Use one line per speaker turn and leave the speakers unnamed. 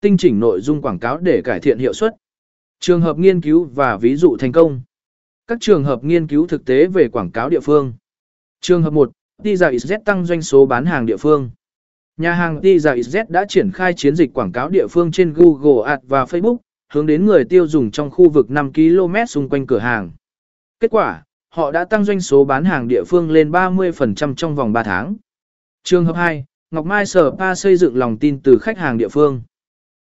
tinh chỉnh nội dung quảng cáo để cải thiện hiệu suất. Trường hợp nghiên cứu và ví dụ thành công. Các trường hợp nghiên cứu thực tế về quảng cáo địa phương. Trường hợp 1, Tiza XZ tăng doanh số bán hàng địa phương. Nhà hàng Tiza XZ đã triển khai chiến dịch quảng cáo địa phương trên Google Ads và Facebook, hướng đến người tiêu dùng trong khu vực 5 km xung quanh cửa hàng. Kết quả, họ đã tăng doanh số bán hàng địa phương lên 30% trong vòng 3 tháng. Trường hợp 2, Ngọc Mai Sở Pa xây dựng lòng tin từ khách hàng địa phương.